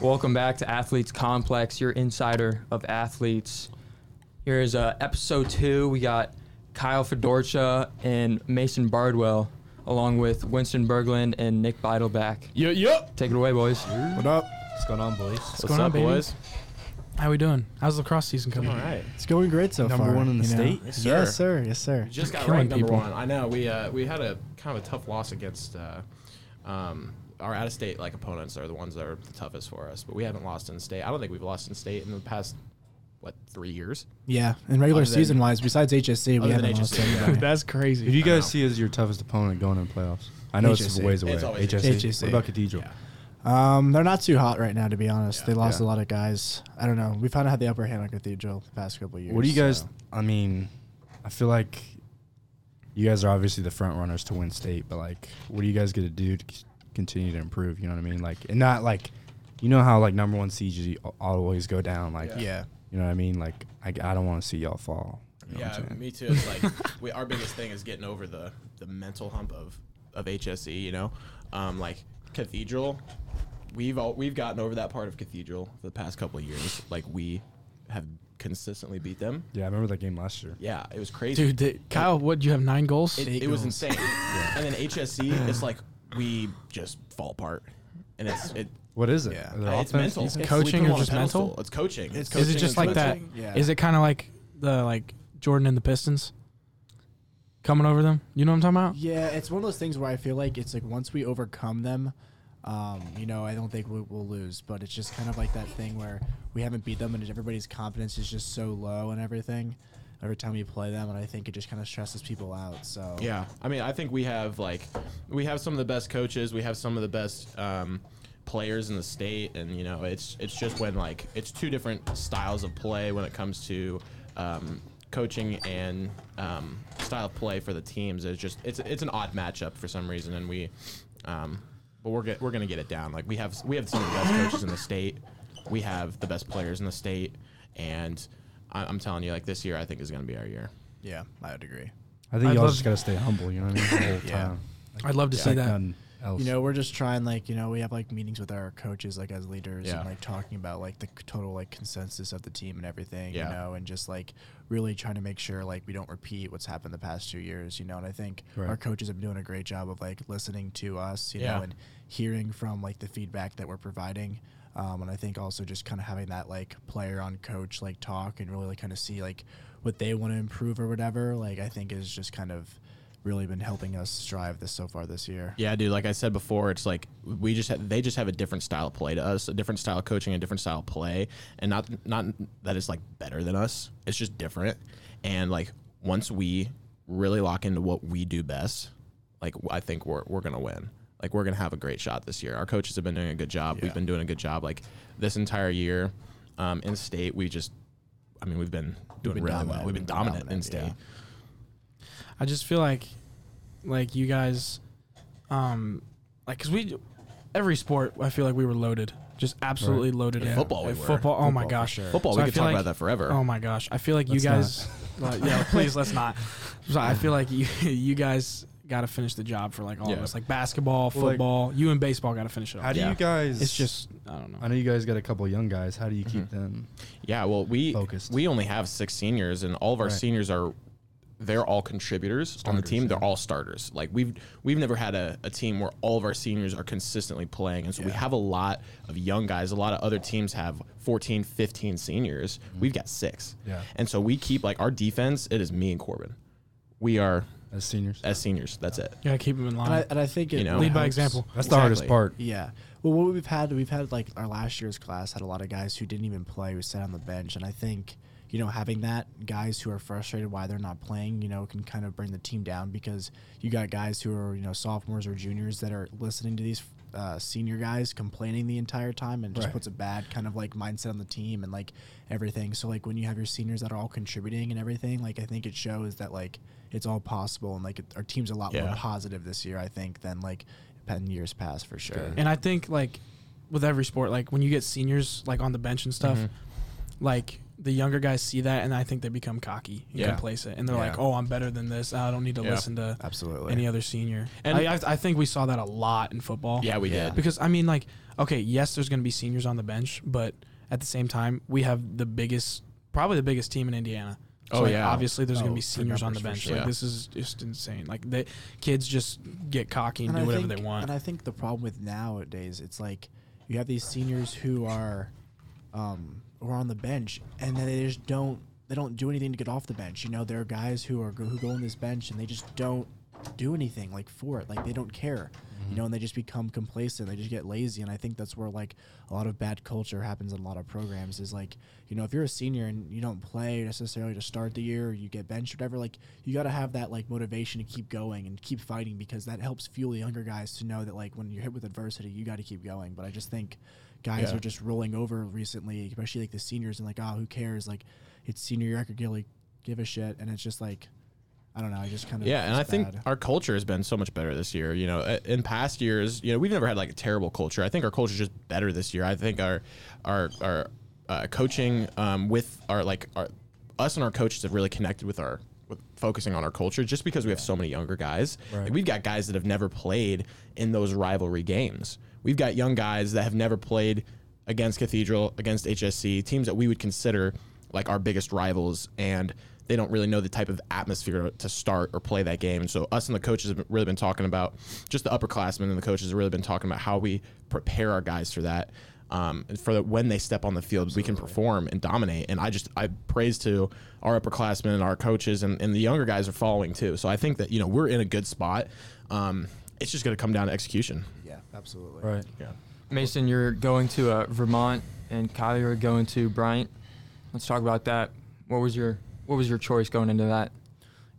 Welcome back to Athletes Complex, your insider of athletes. Here is uh, episode two. We got Kyle Fedorcha and Mason Bardwell, along with Winston Berglund and Nick Beidelback. Yo, yo. Take it away, boys. What up? What's going on, boys? What's, going on, up, baby? boys? How we doing? How's the lacrosse season coming? All right. It's going great so Number far. one in the you know? state? Yes, sir. Yes, sir. Yes, sir. We just got Killing ranked number people. one. I know. We uh, we had a kind of a tough loss against uh, um, our out of state like opponents are the ones that are the toughest for us. But we haven't lost in state. I don't think we've lost in state in the past what three years. Yeah, and regular Other than- season wise, besides HSE, we other than haven't lost HSE, yeah. anybody. That's crazy. Who do you guys see as your toughest opponent going in the playoffs? I know it's HSE. ways away. It's always HSE. HSE. What about Cathedral? Yeah. Um, they're not too hot right now, to be honest. Yeah. They lost Yeah. a lot of guys. I don't know. We've kind of had the upper hand on Cathedral the past couple of years. What do you guys? so- I mean, I feel like you guys are obviously the front runners to win state, but like, what are you guys gonna do to c- continue to improve? You know what I mean? Like, and not like, you know how like number one seeds you al- always go down. Like, Yeah. you know what I mean? Like, I, I don't want to see y'all fall. You know Yeah, me too. It's like we, our biggest thing is getting over the the mental hump of of HSE. You know, um, like Cathedral, we've all we've gotten over that part of Cathedral for the past couple of years. Like we have consistently beat them. Yeah, I remember that game last year. Yeah, it was crazy. Dude, did, Kyle, what? You have nine goals? it, Eight it was goals. insane. And then HSE, it's like we just fall apart, and it's it. What is it? Yeah. Are there It's offense, mental. It's- coaching or them on a just mental? It's coaching. It's Is coaching is it just and like that? yeah. Is it kind of like the like Jordan and the Pistons coming over them? You know what I'm talking about? Yeah, it's one of those things where I feel like it's like once we overcome them, um, you know, I don't think we'll, we'll lose. But it's just kind of like that thing where we haven't beat them, and everybody's confidence is just so low and everything. Every time we play them, and I think it just kind of stresses people out. So Yeah, I mean, I think we have like we have some of the best coaches. We have some of the best um, players in the state, and you know, it's it's just when like it's two different styles of play when it comes to um, coaching and um, style of play for the teams. It's just it's it's an odd matchup for some reason, and we, um, but we're get, we're gonna get it down. Like we have we have some of the best coaches in the state. We have the best players in the state, and I, I'm telling you, like this year, I think is gonna be our year. yeah, I would agree. I think I'd y'all just gotta stay humble. You know what I mean? The whole Yeah. time. I'd love to see Like that. nothing else. You know, we're just trying like you know we have like meetings with our coaches like as leaders Yeah. and like talking about like the total like consensus of the team and everything. Yeah. You know, and just like really trying to make sure like we don't repeat what's happened the past two years. You know, and I think Right. our coaches have been doing a great job of like listening to us. You Yeah. know, and hearing from like the feedback that we're providing. Um, and I think also just kind of having that like player on coach like talk and really like kind of see like what they want to improve or whatever. Like I think is just kind of really been helping us strive this so far this year. Yeah, dude. Like I said before, it's like we just they just have a different style of play to us, a different style of coaching, a different style of play, and not not that it's like better than us. It's just different. And like once we really lock into what we do best, like I think we're we're gonna win. Like we're gonna have a great shot this year. Our coaches have been doing a good job. We've been doing a good job. Like this entire year, um, in state, we just, I mean, we've been doing been really well. dominant. We've been We've been dominant, in state. yeah. I just feel like, like you guys, um, like because we, every sport, I feel like we were loaded, just absolutely loaded. In in. football we were. Football. Oh my Football gosh. sure. Football, So I we could talk like- about that forever. Oh my gosh. I feel like you Let's guys. like, yeah, please let's not. So I feel like you you guys got to finish the job for like all of Yeah. us. Like basketball, Well, like- football. you and baseball got to finish it. How All. do Yeah. you guys? It's just I don't know. I know you guys got a couple of young guys. How do you keep mm-hmm. them? Yeah, well, we Focused. we only have six seniors, and all of our Right. seniors are they're all contributors on the Starters, team. They're all starters. Like we've we've never had a, a team where all of our seniors are consistently playing, and so we have a lot of young guys. A lot of other teams have 14, 15 seniors. Mm-hmm. We've got six, Yeah. and so we keep like our defense. It is me and Corbin. We are As seniors. as seniors. That's it. Yeah, keep them in line. And I, and I think it You know? Lead by helps. example. That's the hardest Exactly. part. Yeah. Well, what we've had, we've had like our last year's class had a lot of guys who didn't even play, who sat on the bench, and I think you know having that guys who are frustrated why they're not playing, you know, can kind of bring the team down because you got guys who are you know sophomores or juniors that are listening to these uh, senior guys complaining the entire time and just Right. puts a bad kind of like mindset on the team and like everything. So like when you have your seniors that are all contributing and everything, like I think it shows that like it's all possible and like it, our team's a lot Yeah. more positive this year. I think than like in years past for sure. And I think like with every sport, like when you get seniors like on the bench and stuff, Mhm. like the younger guys see that, and I think they become cocky and Yeah. complacent, and they're Yeah. like, "Oh, I'm better than this. I don't need to Yeah. listen to Absolutely. any other senior." And- And I, I, I think we saw that a lot in football. Yeah, we did. Because I mean, like, okay, yes, there's going to be seniors on the bench, but at the same time, we have the biggest, probably the biggest team in Indiana. So Oh, like, yeah. obviously there's going Oh, to be seniors on the bench. sure. Like Yeah. this is just insane. Like the kids just get cocky and, And do I whatever think- they want. And I think the problem with nowadays, it's like you have these seniors who are, um, who are on the bench, and then they just don't they don't do anything to get off the bench. You know, there are guys who are who go on this bench and they just don't do anything like for it. Like they don't care. You know, mm-hmm. and they just become complacent. They just get lazy, and I think that's where like a lot of bad culture happens in a lot of programs. Is like, you know, if you're a senior and you don't play necessarily to start the year, you get benched, or whatever. Like, you got to have that like motivation to keep going and keep fighting because that helps fuel the younger guys to know that like when you're hit with adversity, you got to keep going. But I just think guys Yeah. are just rolling over recently, especially like the seniors, and like, oh, who cares? Like, it's senior year, I could really give a shit, and it's just like. I don't know. I just kind of Yeah, and I it's think our culture has been so much better this year. You know, in past years, you know, we've never had like a terrible culture. I think our culture is just better this year. I think our our our uh, coaching um, with our like our us and our coaches have really connected with our with focusing on our culture just because we have so many younger guys. Like, we've got guys that have never played in those rivalry games. We've got young guys that have never played against Cathedral, against HSE, teams that we would consider like our biggest rivals, and they don't really know the type of atmosphere to start or play that game. And so us and the coaches have really been talking about just the upperclassmen and the coaches have really been talking about how we prepare our guys for that. Um, and for the, when they step on the field, we can perform and dominate. And I just I praise to our upperclassmen and our coaches, and, and the younger guys are following too. So I think that you know we're in a good spot. Um, it's just going to come down to execution. yeah, absolutely. Right. Yeah. Mason, you're going to uh, Vermont, and Kyle, you're going to Bryant. Let's talk about that. What was your What was your choice going into that?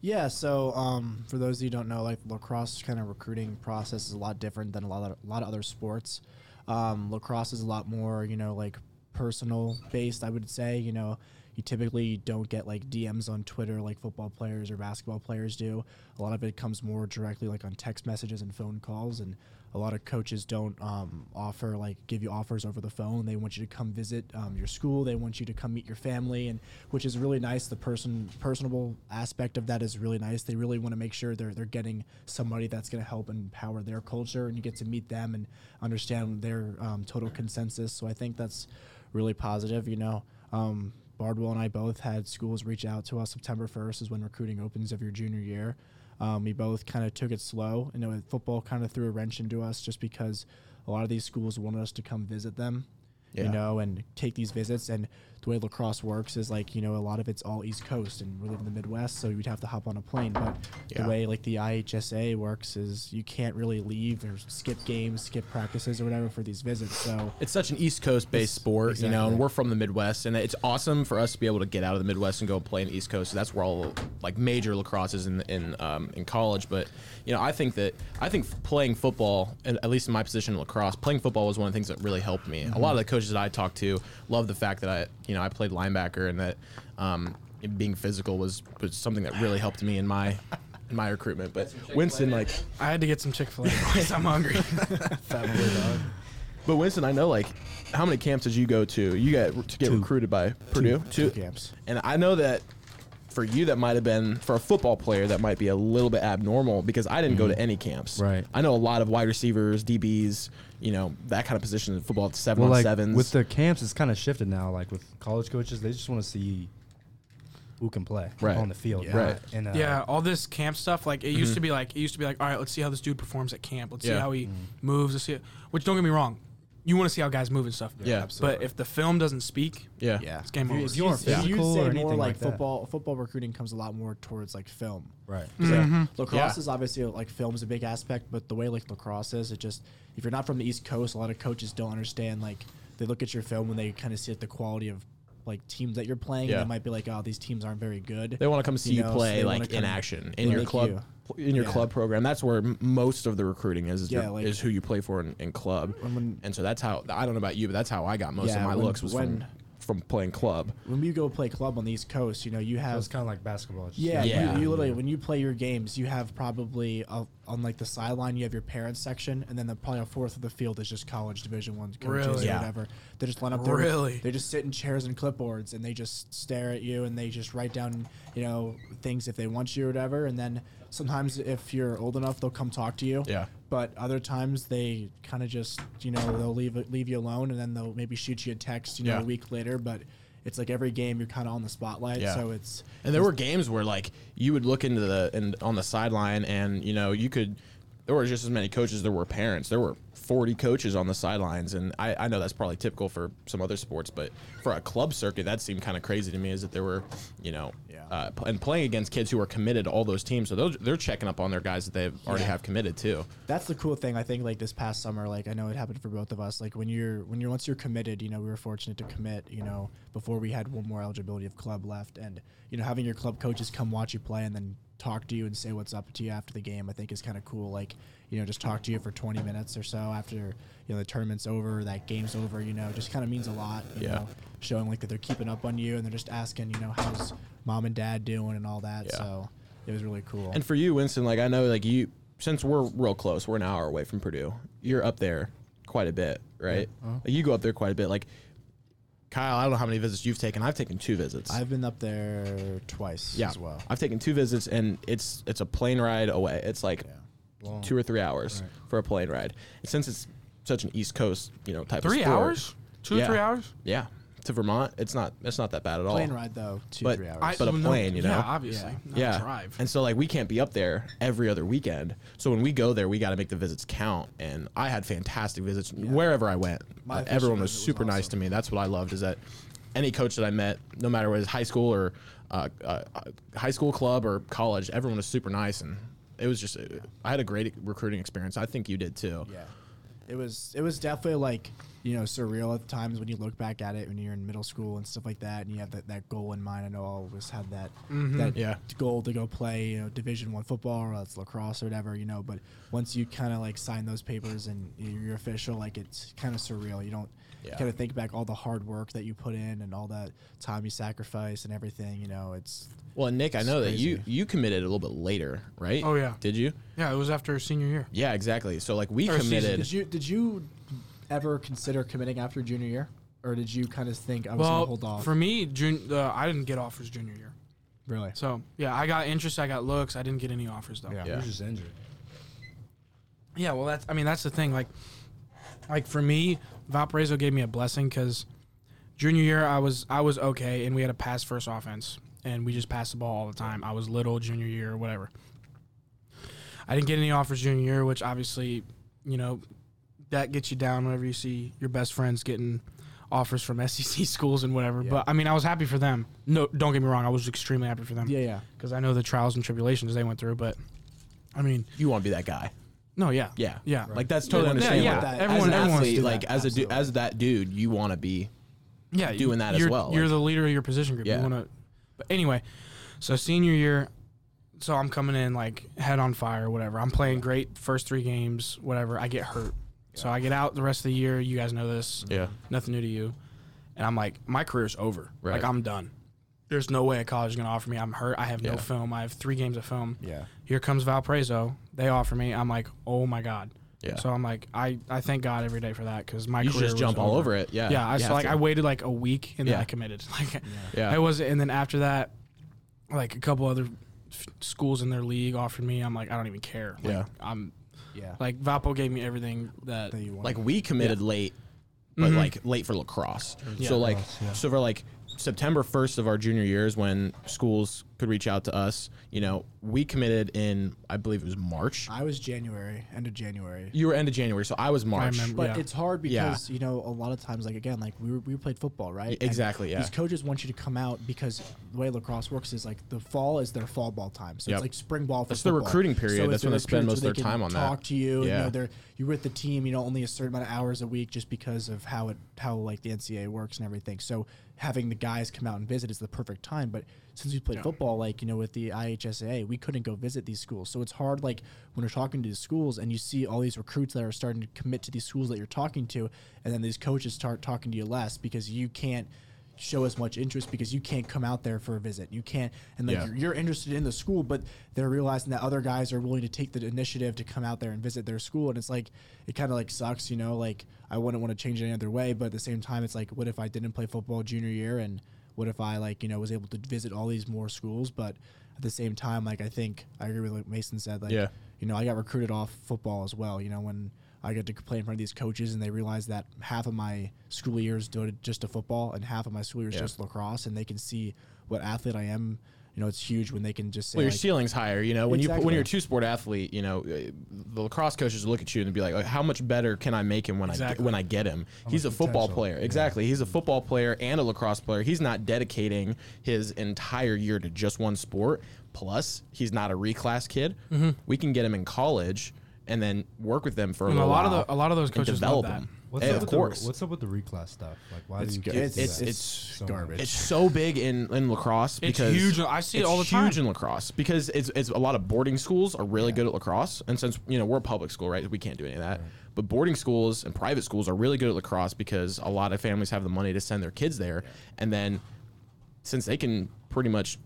Yeah, so um, for those of you who don't know, like lacrosse kind of recruiting process is a lot different than a lot of a lot of other sports. Um, lacrosse is a lot more, you know, like personal based. I would say, you know, you typically don't get like DMs on Twitter like football players or basketball players do. A lot of it comes more directly like on text messages and phone calls, and a lot of coaches don't um, offer like give you offers over the phone. They want you to come visit um, your school. They want you to come meet your family, and which is really nice. The person personable aspect of that is really nice. They really want to make sure they're they're getting somebody that's going to help empower their culture, and you get to meet them and understand their um, total consensus. So I think that's really positive. You know. Um, Bardwell and I both had schools reach out to us. September 1st is when recruiting opens of your junior year. Um, we both kind of took it slow. You know, football kind of threw a wrench into us just because a lot of these schools wanted us to come visit them, Yeah. you know, and take these visits. And the way lacrosse works is like, you know, a lot of it's all East Coast and we live in the Midwest, so you'd have to hop on a plane. But Yeah. the way like the IHSA works is you can't really leave or skip games, skip practices or whatever for these visits. So It's such an East Coast based sport, you know, and we're from the Midwest, and it's awesome for us to be able to get out of the Midwest and go play in the East Coast. So that's where all like major lacrosse is in in um, in college. But you know, I think that I think playing football, and at least in my position in lacrosse, playing football was one of the things that really helped me. A lot of the coaches that I talked to love the fact that I you know I played linebacker and that um, being physical was was something that really helped me in my in my recruitment. But Winston, like, I had to get some Chick Fil A boys. I'm hungry. but Winston, I know like. How many camps did you go to? You got to get Two. recruited by Purdue. two camps. And I know that for you, that might have been for a football player that might be a little bit abnormal because I didn't go to mm-hmm. any camps. Right. I know a lot of wide receivers, DBs, you know that kind of position in football, seven Well, on like sevens. with the camps, it's kind of shifted now. Like with college coaches, they just want to see who can play Right. on the field. Yeah. Right. And uh, yeah, all this camp stuff. Like it used to mm-hmm. be like it used to be like, all right, let's see how this dude performs at camp. Let's see how he mm-hmm. moves. Let's see. It. Which don't get me wrong, you want to see how guys move and stuff. Yeah, But if the film doesn't speak, yeah, Yeah, It's game over. If If you, you if weren't you physical say or more anything like, like that. football, football recruiting comes a lot more towards like film. Right. Mm-hmm. Lacrosse Yeah. is obviously like film is a big aspect, but the way like lacrosse is, it just if you're not from the East Coast, a lot of coaches don't understand. Like they look at your film and they kind of see like, the quality of like teams that you're playing. Yeah. And they might be like, oh, these teams aren't very good. They want to come see you, know, play wanna like in action in your club. you- In your Yeah. club program, that's where m- most of the recruiting is. Is, Yeah, your- like- is who you play for in, in club, When- and so that's how I don't know about you, but that's how I got most of my when- looks was when- from from playing club. when we go play club on the East Coast, you know, you So have it's kind of like basketball. it's just Yeah, Yeah. You, you literally when you play your games, you have probably uh on like the sideline, you have your parents section, and then the probably a fourth of the field is just college Division One coaches Really? or Yeah. whatever. They just line up there. Really? They just sit in chairs and clipboards, and they just stare at you, and they just write down you know things if they want you or whatever. And then sometimes if you're old enough, they'll come talk to you. Yeah. But other times they kind of just you know they'll leave leave you alone, and then they'll maybe shoot you a text you know Yeah. a week later. But it's like every game you're kind of on the spotlight, Yeah. so it's And there were games where like you would look into the and on the sideline and you know you could there were just as many coaches as there were parents. There were 40 coaches on the sidelines and I, I know that's probably typical for some other sports, but for a club circuit that seemed kind of crazy to me is that there were, you know, Yeah. uh, and playing against kids who are committed to all those teams. So those, they're checking up on their guys that they already Yeah. have committed too. that's the cool thing I think like this past summer like I know it happened for both of us like when you're when you're once you're committed you know we were fortunate to commit you know before we had one more eligibility of club left and you know having your club coaches come watch you play and then talk to you and say what's up to you after the game I think is kind of cool like you know just talk to you for 20 minutes or so after you know the tournament's over that game's over you know just kind of means a lot you Yeah. know showing like that they're keeping up on you and they're just asking you know how's mom and dad doing and all that Yeah. so it was really cool And for you, Winston, like I know, like you, since we're real close, we're an hour away from Purdue. You're up there quite a bit, right? Uh-huh. Like, you go up there quite a bit. Like Kyle, I don't know how many visits you've taken. I've taken two visits. I've been up there twice yeah, as well I've taken two visits, and it's it's a plane ride away. It's like Yeah. Long. two or three hours Right. for a plane ride. And since it's such an East Coast, you know, type Three of sport, hours? Two Yeah. or three hours? yeah, to Vermont, it's not it's not that bad at all. plane ride though, two But three hours. I- But a well, no- plane, you know? Yeah, obviously. Yeah. Not yeah. a drive. And so like we can't be up there every other weekend. So when we go there, we got to make the visits count. And I had fantastic visits wherever I went. My Uh, everyone was visit was super nice to me. That's what I loved is that any coach that I met, no matter what his high school or uh, uh, uh, high school club or college, everyone was super nice and it was just I had a great recruiting experience. I think you did too. yeah, it was it was definitely like you know surreal at times when you look back at it when you're in middle school and stuff like that, and you have that, that goal in mind. I know I always had that mm-hmm. that Yeah. goal to go play you know Division One football or that's lacrosse or whatever you know. But once you kind of like sign those papers and you're official, like it's kind of surreal. You don't. Yeah. Kind of think back all the hard work that you put in and all that time you sacrifice and everything. You know, it's Well, and Nick, I know that you you committed a little bit later, right? Oh, yeah. Did you? yeah, it was after senior year. Yeah, exactly. So like we Or season. committed. Did you did you ever consider committing after junior year, or did you kind of think I was Well, gonna hold off? for me, jun- uh, I didn't get offers junior year. really? So, yeah, I got interest, I got looks. I didn't get any offers, though. Yeah. Yeah. You're just injured. Yeah, well, that's I mean that's the thing. Like, like for me, Valparaiso gave me a blessing because junior year I was I was okay, and we had a pass first offense, and we just passed the ball all the time. I was little junior year or whatever. I didn't get any offers junior year, which obviously, you know, that gets you down whenever you see your best friends getting offers from SEC schools and whatever. Yeah. But I mean, I was happy for them. No, don't get me wrong, I was extremely happy for them Yeah, yeah. because I know the trials and tribulations they went through. But I mean, You want to be that guy. no, yeah, Yeah. yeah. Like that's totally Yeah, understandable. yeah, That- everyone, as everyone wants to athlete, like that. as a du- as that dude, you want to be. yeah, doing that as well, You're like- the leader of your position group. Yeah. You want to, but anyway, so senior year, so I'm coming in like head on fire, whatever. I'm playing great first three games, whatever. I get hurt, so I get out the rest of the year. You guys know this. Yeah. Nothing new to you, and I'm like, my career's over. Right. Like I'm done. There's no way a college is gonna offer me. I'm hurt. I have no Yeah. film. I have three games of film. Yeah. Here comes Valparaiso. They offer me. I'm like, oh my god. Yeah. So I'm like, I, I thank God every day for that because my You should career just was jump all over it. Yeah. yeah, I You so have like to. I waited like a week and then Yeah. I committed. Like Yeah. I was, and then after that, like a couple other f- schools in their league offered me. I'm like, I don't even care. Like, Yeah. I'm Yeah. like Valpo gave me everything that. That you want. like we committed late, but Mhm. like late for lacrosse. Yeah. So like Lacrosse, yeah. so for like September first of our junior years when schools could reach out to us, you know, we committed in I believe it was March. I was January, end of January. You were end of January, so I was March. remember. But Yeah. it's hard Yeah. because you know a lot of times, like again, like we were, we played football, right? And Exactly, yeah. These coaches want you to come out because the way lacrosse works is like the fall is their fall ball time, so Yep. it's like spring ball for That's the recruiting period. So That's when they spend most of their time can on that. Talk to you. Yeah. You know, they're you're with the team. You know, only a certain amount of hours a week just because of how it how like the NCAA works and everything. So having the guys come out and visit is the perfect time. But since we played Yeah. football, like you know, with the IHSA, we couldn't go visit these schools. So it's hard, like when you're talking to these schools and you see all these recruits that are starting to commit to these schools that you're talking to, and then these coaches start talking to you less because you can't show as much interest because you can't come out there for a visit. You can't, and like Yeah. you're, you're interested in the school, but they're realizing that other guys are willing to take the initiative to come out there and visit their school, and it's like it kind of like sucks, you know. Like I wouldn't want to change it any other way, but at the same time, it's like what if I didn't play football junior year, and what if I like you know was able to visit all these more schools, but at the same time, like I think I agree with what Mason said, like Yeah. you know I got recruited off football as well, you know when. I get to play in front of these coaches, and they realize that half of my school years devoted just to football, and half of my school years Yeah. just lacrosse, and they can see what athlete I am. You know, it's huge when they can just say, Well, your like, ceiling's higher. You know, when you when you're a two sport athlete, you know, uh, the lacrosse coaches look at you and be like, "How much better can I make him when I Exactly. get, when I get him?" He's a football potential. player. Exactly. He's a football player and a lacrosse player. He's not dedicating his entire year to just one sport. Plus, he's not a reclass kid. We can get him in college and then work with them for a And a little lot of while the a lot of those and coaches develop love that. him. What's Eh, up of with course. The, what's up with the reclass stuff? Like, why It's do you get it's- it's- it's so garbage. much? It's so big in, in lacrosse It's because huge. I see it it's all the huge time. in lacrosse because it's it's a lot of boarding schools are really good at lacrosse, and since you know we're a public school, right, we can't do any of that. But boarding schools and private schools are really good at lacrosse because a lot of families have the money to send their kids there, and then since they can pretty much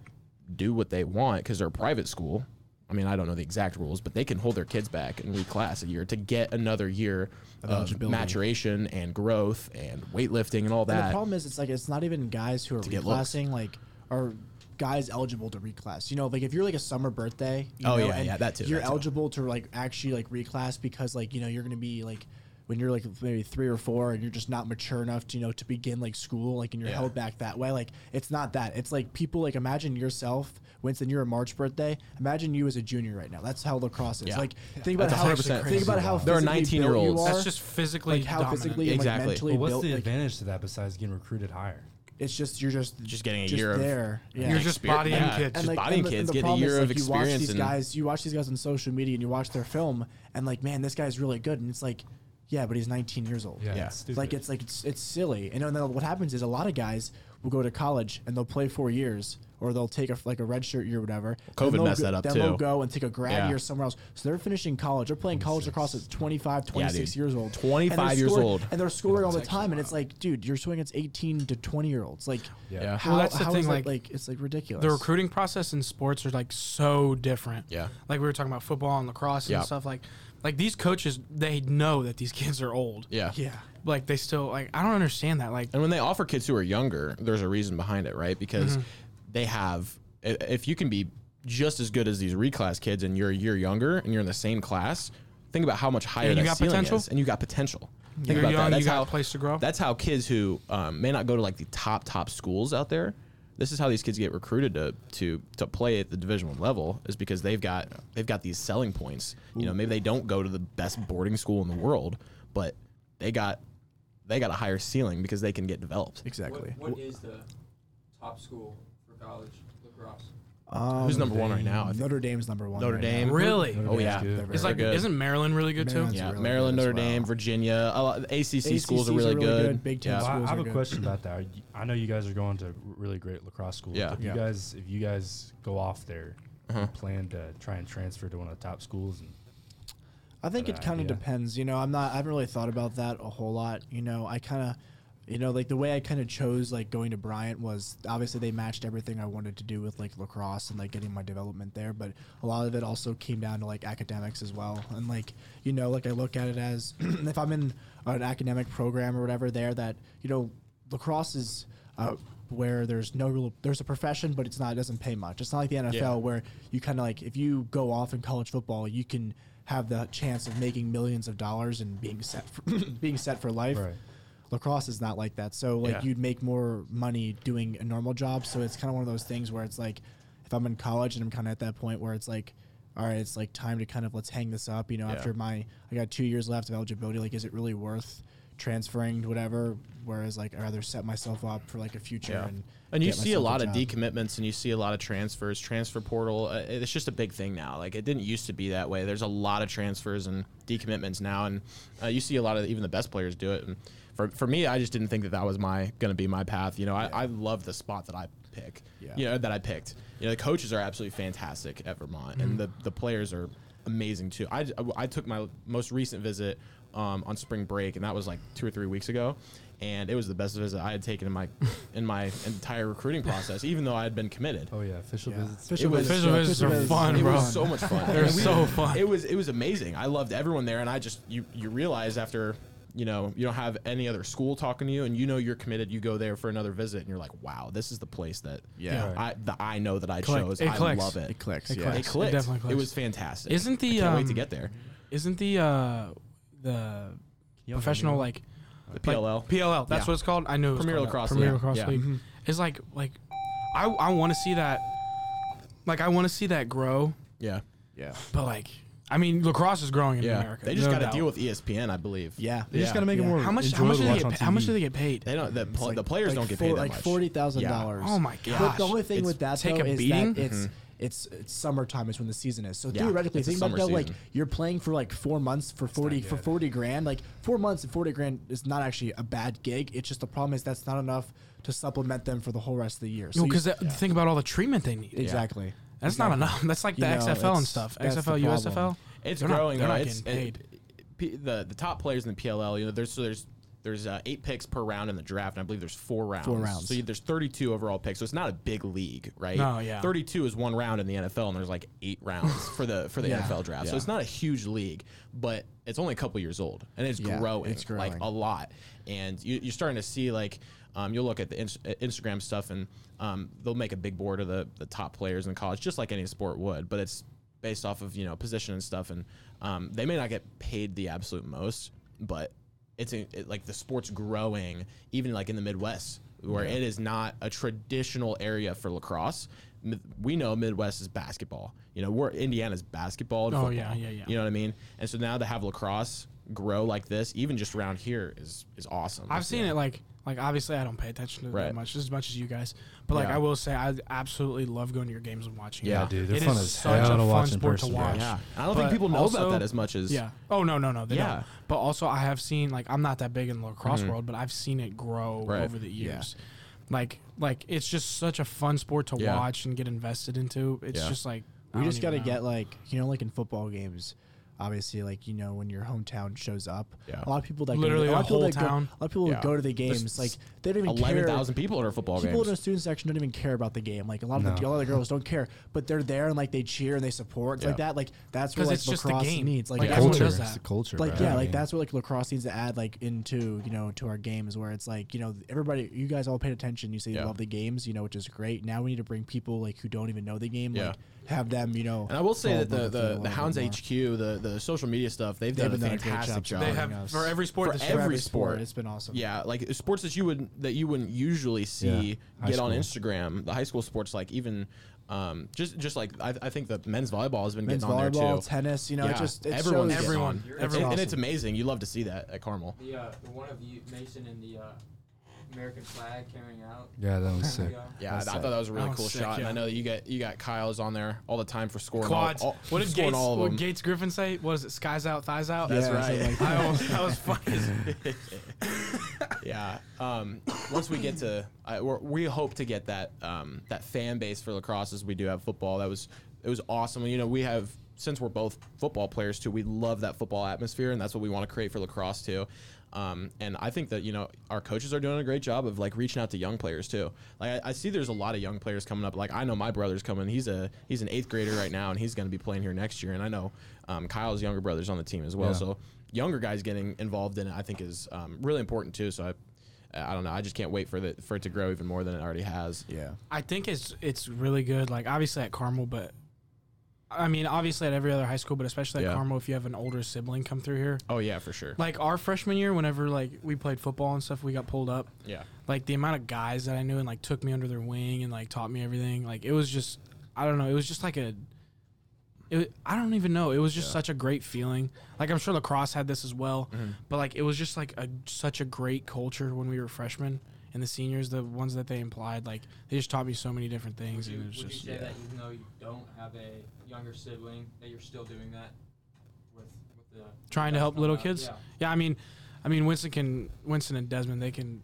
do what they want because they're a private school. I mean, I don't know the exact rules, but they can hold their kids back and reclass a year to get another year of, maturation and growth and weightlifting and all And that. the problem is, it's like it's not even guys who are reclassing like are guys eligible to reclass. You know, like if you're like a summer birthday, you Oh, know, yeah, and yeah, that too, You're that too. eligible to like actually like reclass because like you know you're gonna be like when you're like maybe three or four and you're just not mature enough to you know to begin like school like and you're Yeah. held back that way. Like it's not that. It's like people like imagine yourself. Winston, you're a March birthday. Imagine you as a junior right now. That's how lacrosse is. Yeah. Like, think about That's how 100% think about how There are physically built 19-year-olds. you are, That's just physically like how dominant. physically and like Exactly. mentally But what's built. the like, advantage to that besides getting recruited higher? it's just you're just Just getting a just year of- there. Yeah. You're just Exper- bodying yeah. kids. Just like, bodying the- kids, the getting a year is, of like, you watch experience these and- guys, you watch these guys on social media, and you watch their film, and like, man, this guy's really good, and it's like, yeah, but he's 19 years old. Yeah. it's stupid. Like it's like it's it's silly, and then what happens is a lot of guys will go to college and they'll play four years, or they'll take a like a red shirt year or whatever. COVID then they'll messed go, that up, then too. they'll go and take a grad Yeah. year somewhere else. So they're finishing college. They're playing college lacrosse at 25, 26 dude. years old. 25 And they're years scoring- old. and they're scoring all the time. And it's like, dude, you're swinging against 18 to 20 year olds. Like, Yeah. how, Well, that's the how thing, is that, like, like it's like ridiculous. the recruiting process in sports are like so different. Yeah. Like we were talking about football and lacrosse and Yeah. stuff like like these coaches they know that these kids are old. Yeah. yeah. Like they still like I don't understand that. Like And when they offer kids who are younger, there's a reason behind it, right? Because Mm-hmm. they have, i- if you can be just as good as these reclass kids and you're a year younger and you're in the same class, think about how much higher And you that got ceiling potential? is. And you got potential. Think You're about young, that. That's you got how, a place to grow. That's how kids who um, may not go to like the top top schools out there. This is how these kids get recruited to to to play at the division one level is because they've got they've got these selling points. You know, maybe they don't go to the best boarding school in the world, but they got they got a higher ceiling because they can get developed. Exactly. what is the top school for college lacrosse? Um, Who's number one right now? I think Notre Dame's number one. Notre right Dame. Now. really? Notre Oh, Dame's yeah. good. They're It's very like good. isn't Maryland really good Maryland's too? Yeah, really Maryland, good as Notre Dame. Virginia. A lot, ACC schools ACCs are really, good. Big Ten Yeah. Well, I schools have are a good. question about that. Are you- I know you guys are going to really great lacrosse schools. Yeah. If Yeah. you guys, if you guys go off there, Uh-huh. you plan to try and transfer to one of the top schools, and I think it kind of idea. depends. You know, I'm not. I haven't really thought about that a whole lot. You know, I kind of, you know, like the way I kind of chose like going to Bryant was obviously they matched everything I wanted to do with like lacrosse and like getting my development there. But a lot of it also came down to like academics as well. And like you know, like I look at it as if I'm in an academic program or whatever there that you know lacrosse is. Uh, where there's no real there's a profession but it's not it doesn't pay much it's not like the NFL Yeah. where you kind of like if you go off in college football you can have the chance of making millions of dollars and being set for, being set for life Right. Lacrosse is not like that so like Yeah. you'd make more money doing a normal job so it's kind of one of those things where it's like if i'm in college and i'm kind of at that point where it's like all right it's like time to kind of let's hang this up you know Yeah. after my i got two years left of eligibility like is it really worth transferring to whatever whereas like i'd rather set myself up for like a future Yeah. and And you see a lot of decommitments and you see a lot of transfers, transfer portal. Uh, it's just a big thing now. Like it didn't used to be that way. There's a lot of transfers and decommitments now, and uh, you see a lot of even the best players do it. And for, for me, I just didn't think that that was my going to be my path. You know, I, I love the spot that I pick. Yeah. You know that I picked. You know, the coaches are absolutely fantastic at Vermont, and the the players are amazing too. I, I took my most recent visit um, on spring break, and that was like two or three weeks ago. And it was the best visit I had taken in my in my entire recruiting process, even though I had been committed. Oh yeah, official Yeah. visits. Official was- visits, official yeah, visits official are fun, it bro. was so much fun. They're so fun. It was it was amazing. I loved everyone there, and I just you you realize after you know you don't have any other school talking to you, and you know you're committed. You go there for another visit, and you're like, wow, this is the place that Yeah. Yeah. I that I know that I Click. chose. It I clicks. love it. It clicks. It yeah. clicks. It clicked. definitely clicks. It was fantastic. Isn't the, I can't wait to um, get there. Isn't the uh the professional like The like, PLL. PLL? That's Yeah. what it's called. I know it was Premier called that. Lacrosse Premier League. Lacrosse Yeah. League. Mhm. It's like like I I want to see that. Like I want to see that grow, yeah, Yeah. but like I mean lacrosse is growing in yeah. America. They just no got to deal with ESPN, I believe. Yeah. They just gotta make it more. how much how much do they get pa- how much do they get paid? They don't. The, pl- like- the players like don't get four- paid that like much. forty thousand Yeah. dollars. Oh my Yeah. gosh! But the only thing It's- with that take though a is beating? that it's Mhm. it's it's summertime is when the season is. So Yeah, theoretically, think about it summer though, like you're playing for like four months for forty for forty grand. Like four months and forty grand is not actually a bad gig. It's just the problem is that's not enough to supplement them for the whole rest of the year. So No, you- because think about all the treatment they need. exactly. That's not enough. That's like the You know, XFL and it's- stuff. that's the XFL, USFL. problem. It's They're not- growing. they're though. not It's getting it- P- the the top players in the PLL. You know, there's so there's there's uh, eight picks per round in the draft, and I believe there's four rounds. rounds. So you, there's 32 overall picks. So it's not a big league, right? No, yeah. 32 is one round in the NFL, and there's like eight rounds for the for the Yeah, NFL draft. So yeah. it's not a huge league, but it's only a couple years old, and it's Yeah, growing, it's like a lot. And you, you're starting to see like. Um, you'll look at the ins- uh, Instagram stuff, and um, they'll make a big board of the, the top players in college, just like any sport would. But it's based off of you know position and stuff, and um, they may not get paid the absolute most, but it's a, it, like the sport's growing, even like in the Midwest, where it is not a traditional area for lacrosse. We know Midwest is basketball. You know, we're Indiana's basketball Oh, football. yeah, yeah, yeah. You know what I mean? And so now to have lacrosse grow like this, even just around here, is is awesome. I've seen it like like obviously I don't pay attention to it Right. that much as much as you guys, but like Yeah. I will say I absolutely love going to your games and watching. Yeah, it. dude, they're It fun is as such hell a to fun watch in sport person, to watch. Yeah, I don't But think people know also- about that as much as Yeah. Oh no no no they Yeah. don't. But also I have seen like I'm not that big in the lacrosse world, but I've seen it grow Mm-hmm. Right. over the years. Like like it's just such a fun sport to Yeah. watch and get invested into. It's Yeah. just like We don't just got to get like you know like in football games. Obviously, like you know, when your hometown shows up, Yeah. a lot of people that Literally go, a a lot of people whole that go- town. a lot of people Yeah. go to the There's games, like they don't even eleven care. thousand people at our football People games. in the student section don't even care about the game. Like a lot of the, No. a lot of the girls don't care, but they're there and like they cheer and they support it's like Yeah. that. Like that's 'Cause what like it's just the lacrosse game. needs. Like, Like, The culture. does It's the culture. like bro. yeah, like that's what like lacrosse needs to add like into you know to our games where it's like you know everybody you guys all paid attention. You say Yeah. you love the games, you know, which is great. Now we need to bring people like who don't even know the game, Yeah. like have them, you know. And I will say that the, in love with it a the, the Hounds. HQ, the, the social media stuff, they've, They've done a done a fantastic job job. They have us. for every sport For this every year. sport. It's been awesome. Yeah, like sports that you would that you wouldn't usually see Yeah, high get on. Instagram. The high school sports, like even um, just just like I, I think the men's volleyball has been Men's getting on there too. tennis, you know, yeah, it just it everyone's shows- getting Everyone. It's- everyone. and it's amazing. You love to see that at Carmel. The, uh, the one of you, Mason, in the uh, American flag carrying out. Yeah, that was sick. Yeah, I, I thought that was a really That was cool sick, shot. And I know that you got you got Kyle's on there all the time for scoring Quads. All, all, what did scoring Gates? all of What them. did Gates Griffin say? Was it? Skies out, thighs out. That's Yeah, right. something like I almost, that was funny. yeah. Um, once we get to, I, we're, we hope to get that um, that fan base for lacrosse as we do have football. That was it was awesome. You know, we have since we're both football players too. We love that football atmosphere, and that's what we want to create for lacrosse too. Um, and I think that you know our coaches are doing a great job of like reaching out to young players too. Like I, I see there's a lot of young players coming up. Like I know my brother's coming. He's a he's an eighth grader right now, and he's going to be playing here next year. And I know um, Kyle's younger brother's on the team as well. Yeah. So younger guys getting involved in it, I think, is um, really important too. So I. I don't know. I just can't wait for the for it to grow even more than it already has. Yeah. I think it's it's really good. Like obviously at Carmel, but I mean obviously at every other high school, but especially at Yeah. Carmel, if you have an older sibling come through here. Oh yeah, for sure. Like our freshman year, whenever like we played football and stuff, we got pulled up. Yeah, Like the amount of guys that I knew and like took me under their wing and like taught me everything. Like it was just I don't know. It was just like a. It, I don't even know. It was just such a great feeling. Like I'm sure lacrosse had this as well, Mm-hmm. but like it was just like a such a great culture when we were freshmen and the seniors, the ones that they implied, like they just taught me so many different things. Would you, and it was would you just say that even though you don't have a younger sibling, that you're still doing that with, with the trying to help little up? kids. Yeah. Yeah, I mean, I mean Winston can Winston and Desmond they can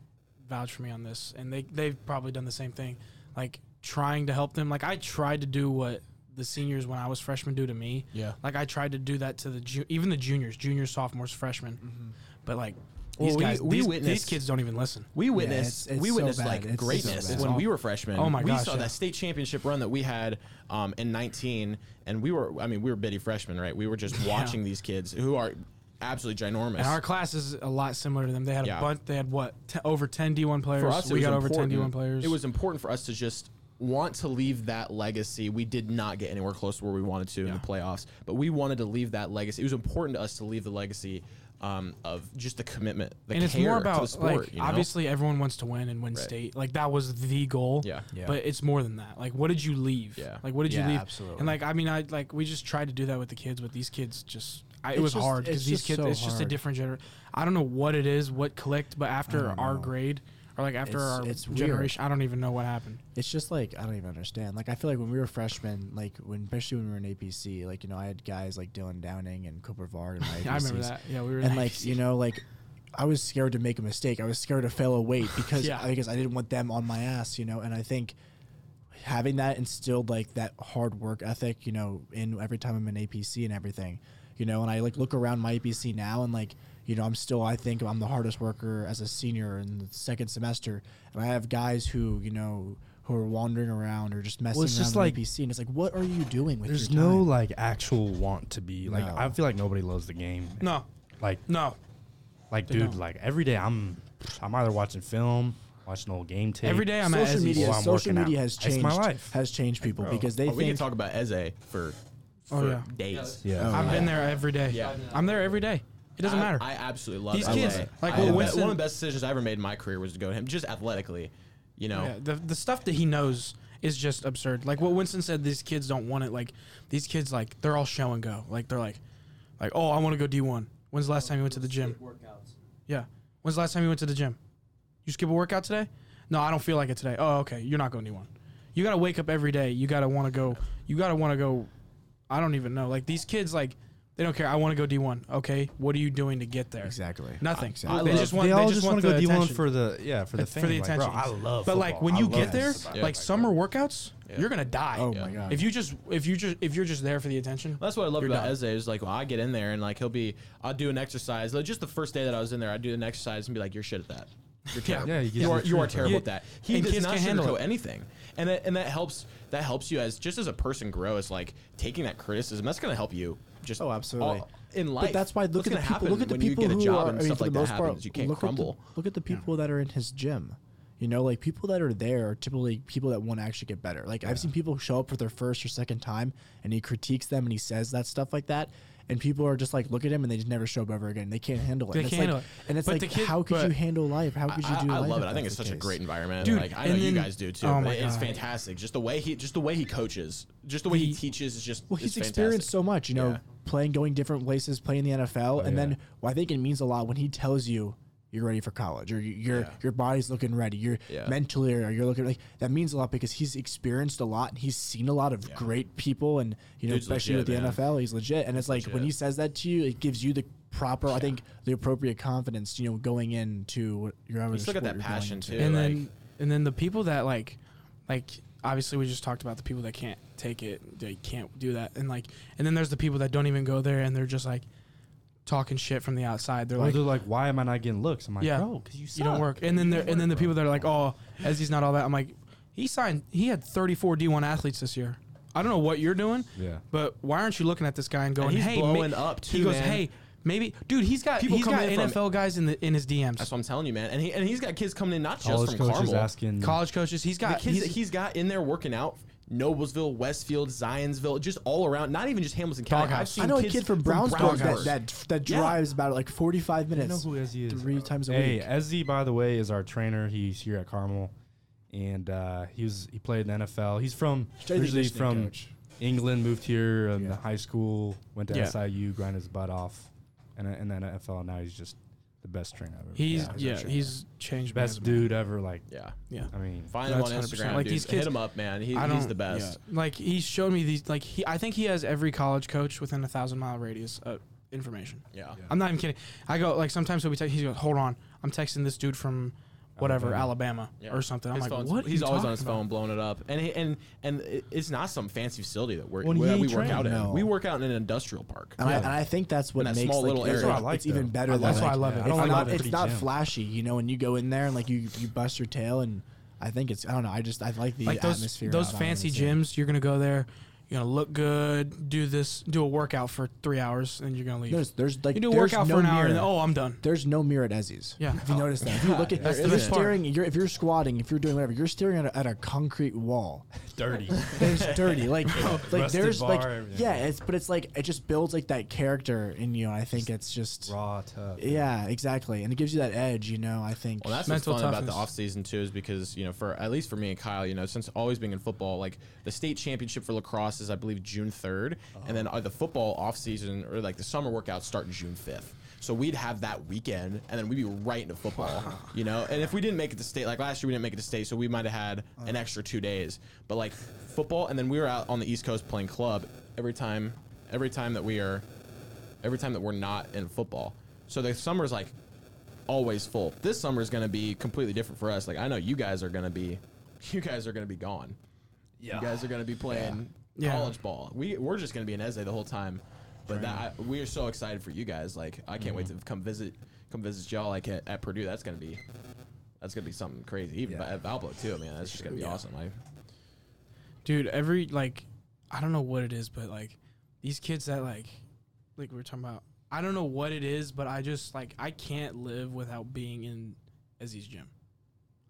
vouch for me on this, and they they've probably done the same thing, like trying to help them. Like I tried to do what the seniors when I was freshman do to me. Yeah. Like I tried to do that to the ju- even the juniors, juniors, sophomores, freshmen. Mm-hmm. But like these Well, we- guys, we these, these witnessed- kids don't even listen. We witnessed it's- it's we so witnessed bad. like It's greatness bad. when we were freshmen. Oh my gosh, we saw yeah. that state championship run that we had um, in 19, and we were I mean we were bitty freshmen, right? We were just watching these kids who are absolutely ginormous. And our class is a lot similar to them. They had Yeah. a bunch. They had what t- over ten D1 players. for us, we was got over ten D1 players. It was important for us to just want to leave that legacy. We did not get anywhere close to where we wanted to in the playoffs, but we wanted to leave that legacy. It was important to us to leave the legacy um, of just the commitment, the and it's more about the sport. like you know? obviously everyone wants to win and win Right. state. Like that was the goal. Yeah. Yeah. But it's more than that. Like what did you leave? Yeah. Like what did you leave? absolutely. And like I mean I like we just tried to do that with the kids, but these kids just I, it was just- hard because these kids so it's just a different generation. I don't know what it is, what clicked, but after our know. grade or like after It's- our it's weird. generation, I don't even know what happened. It's just like I don't even understand. Like I feel like when we were freshmen, like when especially when we were in APC, like you know I had guys like Dylan Downing and Cooper Varg in my APCs. I remember that. Yeah, we were and like you know like I was scared to make a mistake. I was scared to fail a weight because Yeah. because I didn't want them on my ass, you know. And I think having that instilled like that hard work ethic, you know, in every time I'm in APC and everything, you know. And I like look around my APC now and like you know I'm still I think I'm the hardest worker as a senior in the second semester, and I have guys who you know. Who are wandering around or just messing it's around just in like- APC, and it's like, what are you doing with There's your no time? like actual want to be like. No. I feel like nobody loves the game. No, Like no. like They dude, don't. like every day I'm I'm either watching film, watching old game tape. Every day I'm at social Ezzy's. media, I'm social working out. media has It's changed. my life. Has changed people Bro. because they Oh, we can think talk about Eze for, Oh, for yeah. days. Yeah. Oh, I've yeah. been there every day. Yeah. I'm there every day. It doesn't I, matter. I absolutely love These LA. kids, like, I- well, one of the best decisions I ever made in my career was to go to him, just athletically. You know, Yeah, the the stuff that he knows is just absurd. Like what Winston said, these kids don't want it. Like these kids, like they're all show and go. Like they're like, like oh, I want to go D one. When's the last time you went to the gym? Workouts. Yeah. When's the last time you went to the gym? You skip a workout today? No, I don't feel like it today. Oh, okay. You're not going D one. You got to wake up every day. You got to want to go. You got to want to go. I don't even know. Like these kids, like they don't care. I want to go D one. Okay. What are you doing to get there? exactly Nothing. Exactly. They just want. they They, all just want want to go D one for the yeah for the for fame. the Like, bro, attention. I love. That. But like when I you get there. Yeah. like summer workouts, Yeah. you're gonna die. Oh Yeah. my god. If you just if you just if you're just there for the attention, That's what I love about done. Eze is like, well, I get in there and like he'll be, I'll do an exercise. Like, just the first day that I was in there, I'd do an exercise and be like, you're shit at that. You're Yeah. terrible. Yeah, you you, are you are terrible bro. at that. He And does kids not can't handle anything, and that, and that helps. That helps you as just as a person grow. Is like taking that criticism. That's going to help you. Just Oh, absolutely. all- in life. But that's why look What's at the people. Look at the people get who a job are. and I mean, stuff for like the that most part. You can't look crumble. At the, look at the people that are in his gym. You know, like people that are there are typically people that want to actually get better. Like I've seen people show up for their first or second time, and he critiques them and he says that stuff like that, and people are just like look at him and they just never show up ever again. They can't handle it. They and it's can't like, handle it. And it's But like, kid- how could you handle life? How could you I, do? I life love it. I think it's the such a great environment. Dude, like I know and you guys do too. oh my it's God. fantastic. Just the way he, just the way he coaches, just the way he He- teaches is just. Well, he's experienced so much, you know, Yeah. playing, going different places, playing the NFL, oh, and yeah. then well, I think it means a lot when he tells you you're ready for college, or your Yeah. your body's looking ready, you're Yeah. mentally, or you're looking like that means a lot because he's experienced a lot and he's seen a lot of great people, and you know, Dude's especially legit, with the man. NFL, he's legit. And it's like when he says that to you, it gives you the proper, I think, the appropriate confidence, you know, going into what your other Just look at that passion, too. and like- then and then the people that like like obviously we just talked about the people that can't take it they can't do that and like and then there's the people that don't even go there and they're just like talking shit from the outside they're Or like they're like, why am I not getting looks? I'm like, Yeah. bro, because you, you don't work and then You there and then the people that are like oh as he's not all that i'm like he signed he had 34 d1 athletes this year i don't know what you're doing Yeah. but why aren't you looking at this guy and going he's hey blowing ma-" up, he too, goes man. hey maybe dude he's got People he's come got in from- nfl guys in the in his dms That's what I'm telling you, man. And he and he's got kids coming in not just College from coaches Carmel. asking college coaches he's the got kids he's, that he's got in there working out. Noblesville, Westfield, Zionsville, just all around. Not even just Hamilton County. I've seen I know a kid from Brownsburg that, Brownsburg. that that Yeah. drives about like 45 You minutes. know who Ezzy is? three times a week. hey, week. Ezzy, by the way, is our trainer. He's here at Carmel, and uh, he was he played in the NFL. He's from Strength and originally conditioning from coach. England, moved here in Yeah. high school, went to Yeah. SIU, grinded his butt off, and in the NFL now he's just the best trainer ever. he's Yeah, yeah, sure. he's changed my best resume. dude ever. Like, Yeah. yeah I mean, Find him on Instagram. Like dude. these kids- Hit him up, man. He, he's the best. yeah. Like he's showed me these. Like he, I think he has every college coach within a thousand mile radius of information. Yeah. I'm not even kidding. I go like sometimes he'll be te- he goes, hold on, I'm texting this dude from whatever Alabama. Alabama Yeah. or something. I'm His like, phone's- what? are He's you always on talking his about? phone, blowing it up, and he, and and it- it's not some fancy facility that we're, Well, he that we ain't work out in. No. We work out in an industrial park. And, I, and I think that's what In that makes small like, little it's, area. like- That's what I like, it's even though. better. I than, That's like, why I love it. I It's don't like love not, it. it's pretty not gym. flashy, you know. When you go in there and like you you bust your tail, and I think it's I don't know. I just I like the like those atmosphere. those out on fancy gyms. You're gonna go there. You're gonna look good. Do this. Do a workout for three hours, and you're gonna leave. There's there's like you do a there's workout no for an hour, and mirror. then, oh, I'm done. There's no mirror at Ezzy's. Yeah. If you oh. notice that, if you look at, if you're staring, you're, if you're squatting, if you're doing whatever, you're staring at a, at a concrete wall. dirty. It's dirty, like like Rusted there's bar, like everything. yeah, it's but it's like it just builds like that character in you. I think it's just Raw, tough. yeah, exactly, and it gives you that edge. You know, I think. Well, that's Mental what's fun about the toughness. off season too, is because you know, for at least for me and Kyle, you know, since always being in football, like the state championship for lacrosse is I believe June third, and then uh, the football off season or like the summer workouts start June fifth. So we'd have that weekend, and then we'd be right into football, you know. And if we didn't make it to state, like last year, we didn't make it to state, so we might have had an extra two days. But like football, and then we were out on the East Coast playing club every time. Every time that we are, every time that we're not in football. So the summer's like always full. This summer is going to be completely different for us. Like I know you guys are going to be, you guys are going to be gone. Yeah. You guys are going to be playing Yeah. College ball. We we're just going to be in Eze the whole time. But that I, we are so excited for you guys. Like I can't wait Mm-hmm. to come visit, come visit y'all like at, at Purdue. That's going to be, that's going to be something crazy. Even Yeah. at Valpo too, man. That's just going to be awesome. I, dude every like i don't know what it is but like these kids that like like we were talking about i don't know what it is but i just like i can't live without being in Ezzy's gym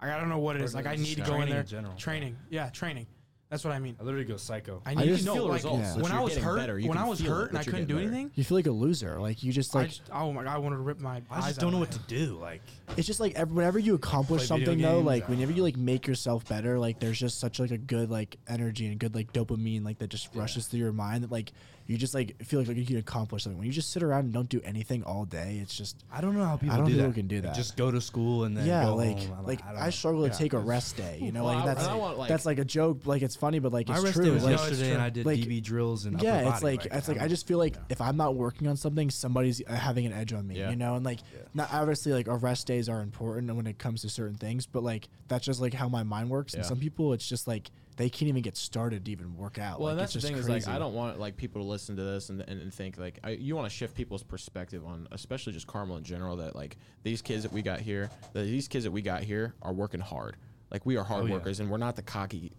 Like, i don't know what it is like i need to go in Training there in general. training yeah training that's what i mean I literally go psycho. i need just to know feel like results that when you're i was getting hurt better. You when can i was feel it hurt that and i you're couldn't do getting better. anything you feel like a loser. Like you just I like just, oh my god i wanted to rip my I eyes just don't of know my what to do. Like, it's just like every, whenever you accomplish Play video something though, games, like I whenever you like make yourself better, like there's just such like a good like energy and good like dopamine like that just rushes through your mind that like you just like feel like, like you can accomplish something. When you just sit around and don't do anything all day, it's just I don't know how people don't do think that. people can do that. Just go to school and then yeah, go like home. I'm like I, don't I, know. struggle to take a rest day. You know, Well, like I- that's I want, like- that's like a joke, like it's funny, but like My it's rest true. day was like, yesterday, and I did like, DB drills and upper yeah, it's body, like, it's like I I'm- just feel like if I'm not working on something, somebody's uh, having an edge on me. Yeah. You know, and like not obviously like our rest days are important when it comes to certain things, but like that's just like how my mind works. And Yeah. some people, it's just like they can't even get started to even work out. Well, like, and that's it's the just thing is crazy. like I don't want like people to listen to this and, and, and think like I, you want to shift people's perspective on especially just Carmel in general that like these kids that we got here that these kids that we got here are working hard like we are hard Oh, yeah. workers and we're not the cocky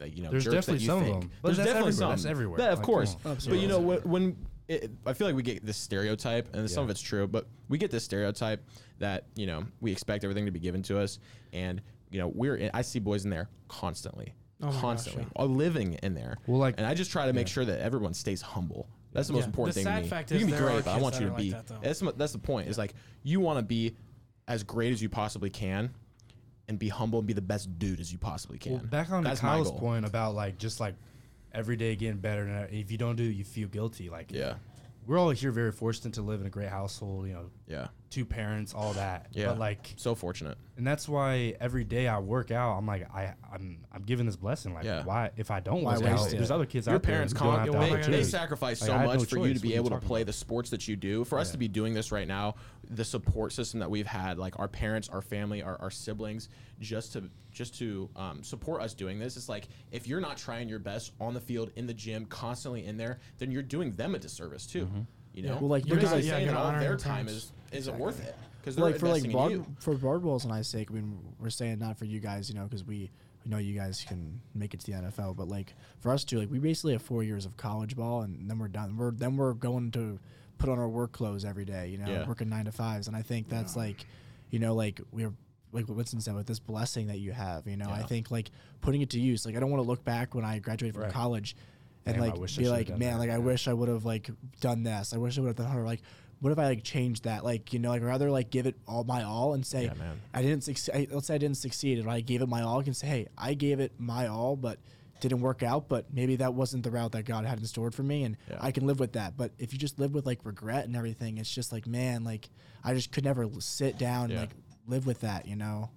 like, you know There's jerks that definitely you some of think. them. But There's definitely everywhere. some That's everywhere. yeah of Like, course but you know when, when it, I feel like we get this stereotype and some of it's true but we get this stereotype that you know we expect everything to be given to us and you know we're in, I see boys in there constantly Oh my gosh, constantly yeah. are living in there Well, like- and I just try to make sure that everyone stays humble. That's the most Yeah. important The thing to sad me. fact you is can be great, but I want you are to like be. that, that's that's the point. Is like you want to be as great as you possibly can, and be humble and be the best dude as you possibly can. Well, back on that's to my Kyle's point about like just like every day getting better, and uh, if you don't do it, you feel guilty. Like, Yeah, we're all here very fortunate to live in a great household. You know, yeah, two parents, all that. yeah. But like, so fortunate. and that's why every day I work out, I'm like, I, I'm, I'm given this blessing. Like, Yeah. why? If I don't Why work out, it? there's other kids Your out there parents who don't they, they sacrifice so I had much no for you to be What are you able to play about? the sports that you do. For us Yeah. to be doing this right now, the support system that we've had, like our parents, our family, our, our siblings, just to just to um, support us doing this, it's like if you're not trying your best on the field, in the gym, constantly in there, then you're doing them a disservice too. Mm-hmm. You know, Well, like, you're because, basically like, yeah, saying you that all honor their time parents. is isn't worth it because they're like for like investing bar, in you. for Bardwell's and I's sake, I mean, we're saying not for you guys, you know, because we, we know you guys can make it to the NFL, but like for us too, like we basically have four years of college ball, and then we're done. We're then we're going to put on our work clothes every day, you know, Yeah. working nine to fives, and I think that's like, you know, like we're like what Winston said with this blessing that you have, you know, I Yeah. think like putting it to use. Like I don't want to look back when I graduated from Right. college. And Damn, like be like, man, that." like I wish I would have like done this. I wish I would have done or like what if I like changed that? Like, you know, like rather like give it all my all and say Yeah. I didn't succeed. Let's say I didn't succeed, and I gave it my all. I can say, hey, I gave it my all, but didn't work out. But maybe that wasn't the route that God had in store for me, and Yeah. I can live with that. But if you just live with like regret and everything, it's just like, man, like I just could never sit down and like live with that, you know.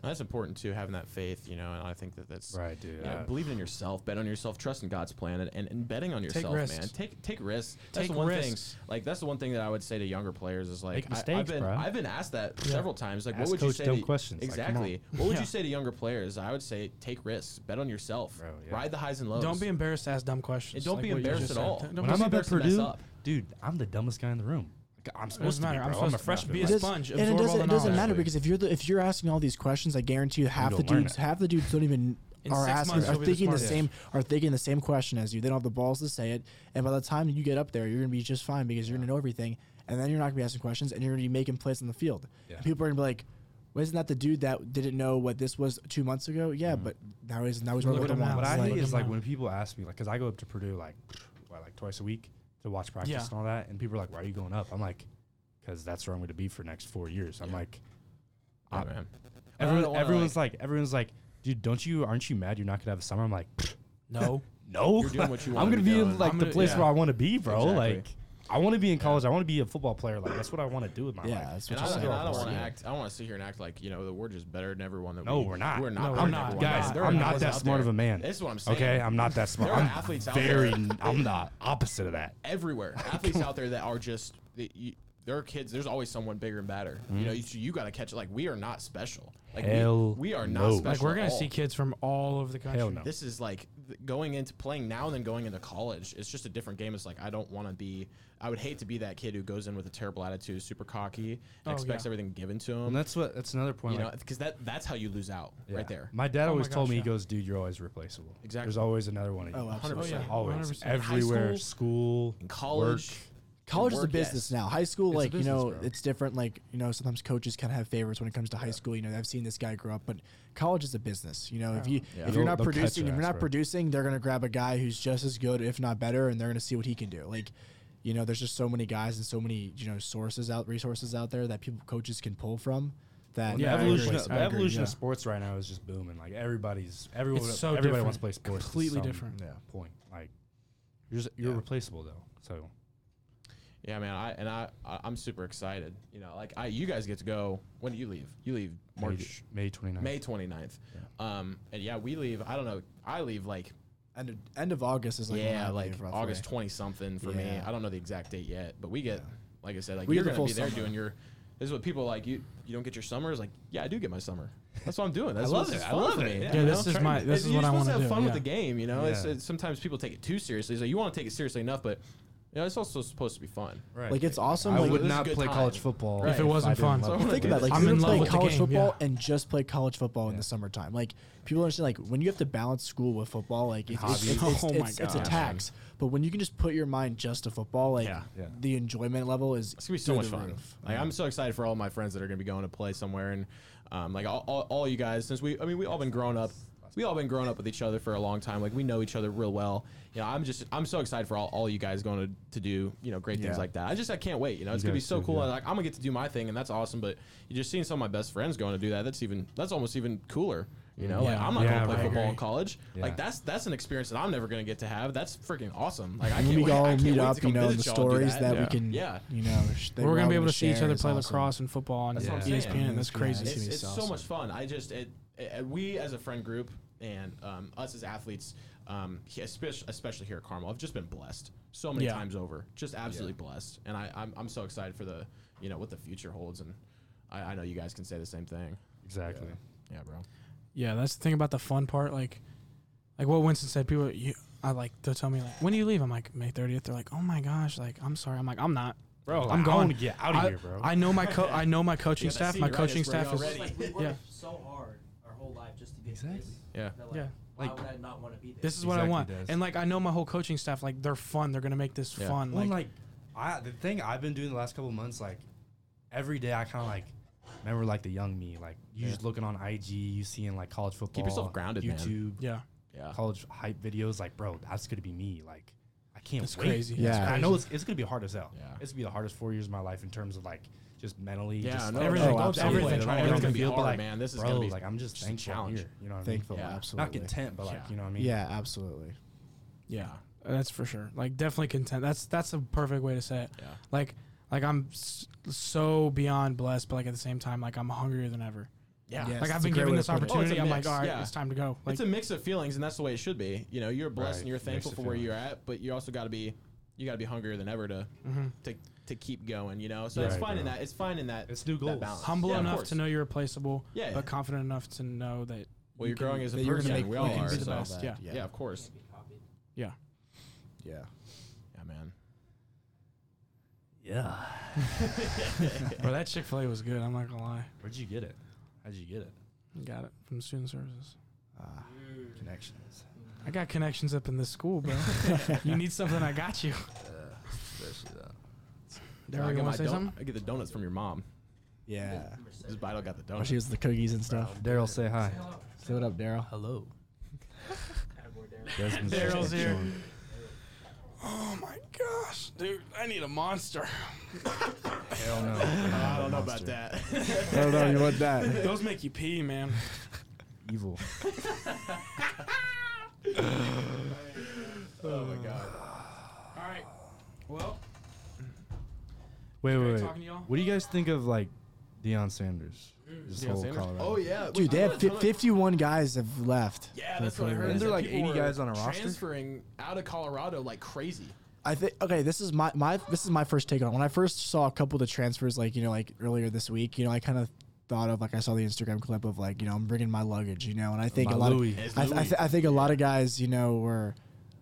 And that's important too, having that faith, you know. And I think that that's Right, dude. you know, Yeah. believing in yourself, bet on yourself, trust in God's plan, and, and, and betting on yourself, risks. man. Take take risks. That's Take the one risks. thing. Like that's the one thing that I would say to younger players is like Make I, have been bro. I've been asked that several times. Like, Ask what would you coach say? dumb to, questions. Like. Exactly. what would Yeah. you say to younger players? I would say take risks, bet on yourself, Bro, yeah. ride the highs and lows. Don't be embarrassed to ask dumb questions. And don't like be embarrassed at said. all. Don't When be I'm up at embarrassed to Purdue, dude, I'm the dumbest guy in the room. Like, I'm supposed doesn't to be, matter. I'm bro. I'm, a supposed to- freshman. be a It is- sponge, and it absorb all doesn't, the it doesn't knowledge. matter because if you're the, if you're asking all these questions, I guarantee you half You the don't learn dudes it. half the dudes don't even In are six asking months, are you'll be the thinking the, smartest. same are thinking the same question as you. They don't have the balls to say it, and by the time you get up there, you're gonna be just fine because you're gonna know everything, and then you're not gonna be asking questions, and you're gonna be making plays on the field. Yeah. People are gonna be like. Well, isn't that the dude that didn't know what this was two months ago? Yeah, mm-hmm. but now he's now he's Look working at him the now. one. What I Like- hate is at like when people ask me, like, because I go up to Purdue like, what, like twice a week to watch practice Yeah. and all that, and people are like, "Why are you going up?" I'm like, "Because that's where I'm going to be for the next four years." I'm Yeah. like, Yeah, man. everyone, I everyone's like, everyone's like, "Dude, don't you? Aren't you mad you're not going to have a summer?" I'm like, No. "No, You're doing what you I'm going to be be doing. in like I'm the place yeah. where I want to be, bro. Exactly. Like, I want to be in college. I want to be a football player. Like, that's what I want to do with my Yeah, life." that's And what I, you're don't- saying. I don't want to act. I don't want to sit here and act like you know that we're just better than everyone. That No, we, we're not. We're not. No, better we're than not. Guys, There I'm not that smart of a man. This is what I'm saying. Okay, I'm not that smart. There are I'm athletes out very. I'm the opposite of that. everywhere. Athletes out there that are just that you, there are kids. There's always someone bigger and better. You mm-hmm. know, you, you got to catch it. Like we are not special. Like we- Hell we, are no. not Like, special. Like we're gonna at all. see kids from all over the country. Hell no. This is like th- going into playing now and then going into college. It's just a different game. It's like I don't want to be. I would hate to be that kid who goes in with a terrible attitude, super cocky, oh, and Oh, expects yeah. everything given to him. And him. that's what. That's another point. You know, because that that's how you lose out Yeah. right there. My dad Oh my always told gosh, me, he goes, dude, you're always replaceable. Exactly. There's always another one of you. Oh, absolutely. Oh, yeah. Always. 100%. Everywhere. High school. In college, Work. College is a Work, business yes. now. High school, It's a like you know, bro. it's different. Like you know, sometimes coaches kind of have favorites when it comes to high school. You know, I've seen this guy grow up, but college is a business. You know, if you Yeah. if you're They'll- not they'll cut producing, your if you're ass, not bro. producing, they're gonna grab a guy who's just as good, if not better, and they're gonna see what he can do. Like, you know, there's just so many guys and so many you know sources out, resources out there that people coaches can pull from. That the Yeah, I evolution, agree. of, I the agree, evolution of yeah. sports right now is just booming. Like everybody's, everyone, It's so everybody different. wants to play sports. to Completely some different. Yeah. Point. Like you're just, you're Yeah. replaceable though. So Yeah, man. I and I, I I'm super excited. You know, like I, you guys get to go. When do you leave? You leave March, May 29th. May 29th. Um, and yeah, we leave. I don't know. I leave like end of, end of August is like yeah, like leave. August 20 something for me. I don't know the exact date yet, but we get, like I said, like We you're gonna be there summer. doing your. This is what people like. You you don't get your summers. Like yeah, I do get my summer. That's what I'm doing. That's love it. I love it. me. Yeah, you this is my- this It's- is you're what I supposed to wanna have do, fun with the game. You know, it's, it's sometimes people take it too seriously. So you want to take it seriously enough, but you know, it's also supposed to be fun. Right. Like it's awesome. I like, would this is not good play time. college football Right. If it wasn't I didn't fun. love So it. think about it, like. I'm you in can love play with the college game, football yeah. and just play college football in the summertime. Like people understand, like when you have to balance school with football, like it's, it's, it's, Hobbies. it's, Oh my it's, it's a gosh. tax. But when you can just put your mind just to football, like Yeah. Yeah. the enjoyment level is It's gonna be so through much the fun. roof. Like I'm so excited for all my friends that are gonna be going to play somewhere, and um, like all, all, all you guys. Since we, I mean, we all been grown up. We all been growing up with each other for a long time. Like we know each other real well. You know, I'm just I'm so excited for all, all you guys going to, to do you know great things Yeah. like that. I just I can't wait. You know, it's You gonna be so too, cool. yeah. Like I'm gonna get to do my thing, and that's awesome. But you just seeing some of my best friends going to do that. That's even that's almost even cooler. You know, like I'm not Yeah, gonna play right. football in college. Yeah. Like that's that's an experience that I'm never gonna get to have. That's freaking awesome. Like I can't we wait. I all can't meet wait up, you know, the visit y'all and do stories that, Yeah. we can, Yeah. you know, sh- We're gonna be able to see each other play awesome. lacrosse and football on That's what I'm ESPN. saying. That's Yeah, crazy. it's it's, it's so so much fun. I just it, it we as a friend group and um, us as athletes, um, especially especially here at Carmel, I've just been blessed so many Yeah. times over. Just absolutely blessed, and I I'm, I'm so excited for the you know what the future holds, and I, I know you guys can say the same thing. Exactly. Yeah, bro. Yeah, that's the thing about the fun part. Like, like what Winston said. People, you, I like they'll tell me like, when do you leave? I'm like May 30th. They're like, oh my gosh, like I'm sorry. I'm like, I'm not. Bro, I'm I'm going. going to get out of I, here, bro. I know my co- I know my coaching You staff. My senioritis, coaching bro, staff is. already- Like we worked Yeah. so hard our whole life just to get Exactly. To this. Yeah. like, Yeah. Why Like- would I not want to be there? This is what I Exactly, want. Des. And like I know my whole coaching staff. Like they're fun. They're gonna make this Yeah. fun. Well, Like, like, I the thing I've been doing the last couple of months, like every day I kind of like remember like the young me, like you Yeah. just looking on IG, you seeing like college football, keep yourself grounded, man. YouTube, yeah, Yeah. college hype videos. Like, bro, that's gonna be me. Like, I can't. It's wait. crazy. Yeah. And I crazy. know it's, it's gonna be hard as hell. Yeah. it's gonna be the hardest four years of my life in terms of like just mentally. Yeah, just no, like, everything. Oh, absolutely. everything. trying to Everything's gonna be field, hard, like, man. This is bro, gonna be like I'm just just thankful challenge. here. You know what I mean? Thankful, Yeah. absolutely. Not content, but like Yeah. you know what I mean? Yeah, absolutely. yeah, that's for sure. Like definitely content. That's that's a perfect way to say it. Yeah. Like like I'm so beyond blessed, but like at the same time, like I'm hungrier than ever. Yeah. Yeah. Like I've a been great given way this to put it. Oh, it's opportunity. a I'm like, mix, all right, yeah. it's time to go. Like, it's a mix of feelings, and that's the way it should be. You know, you're blessed Right. and you're Mix thankful of for where you're at, but you also got to be, you got to be hungrier than ever to, Mhm. to, to keep going. You know, so it's Right, finding bro. that. It's finding that. It's new that goals. balance. humble Yeah, of enough course. to know you're replaceable, Yeah. but confident enough to know that Well, you you're can- growing as a that you're person. gonna make we all you can are. be the so- best. Yeah. Yeah, of course. Yeah. Yeah. Yeah, man. Yeah. Bro, that Chick Fil A was good. I'm not gonna lie. Where'd you get it? How'd you get it? Got it from student services. Ah, connections. I got connections up in this school, bro. you need something, I got you. Especially that. Daryl, I you get, want my to say don- something? I get the donuts from your mom. Yeah. This Vital got the Oh, donuts. she was the cookies and stuff. Daryl, say hi. Say what up, Daryl. Hello. Daryl's here. Oh my gosh, dude! I need a monster. Hell no. I don't know about that. I don't know. You want that? Those make you pee, man. Evil. oh my god. All right. Well, Wait, wait, wait. talking to y'all. What do you guys think of like Deion Sanders? Mm. This Deion whole Sanders? Colorado. Oh yeah, Dude, they have fi- 51 guys have left. Yeah, that's what I heard. Isn't is there like 80 guys on a roster? Transferring out of Colorado like crazy. I think okay. This is my my this is my first take on it. When I first saw a couple of the transfers, like you know, like earlier this week, you know, I kind of thought of like I saw the Instagram clip of like you know I'm bringing my luggage, you know, and I think My a lot Louis. of It's I, I, th- I think a lot of guys, you know, were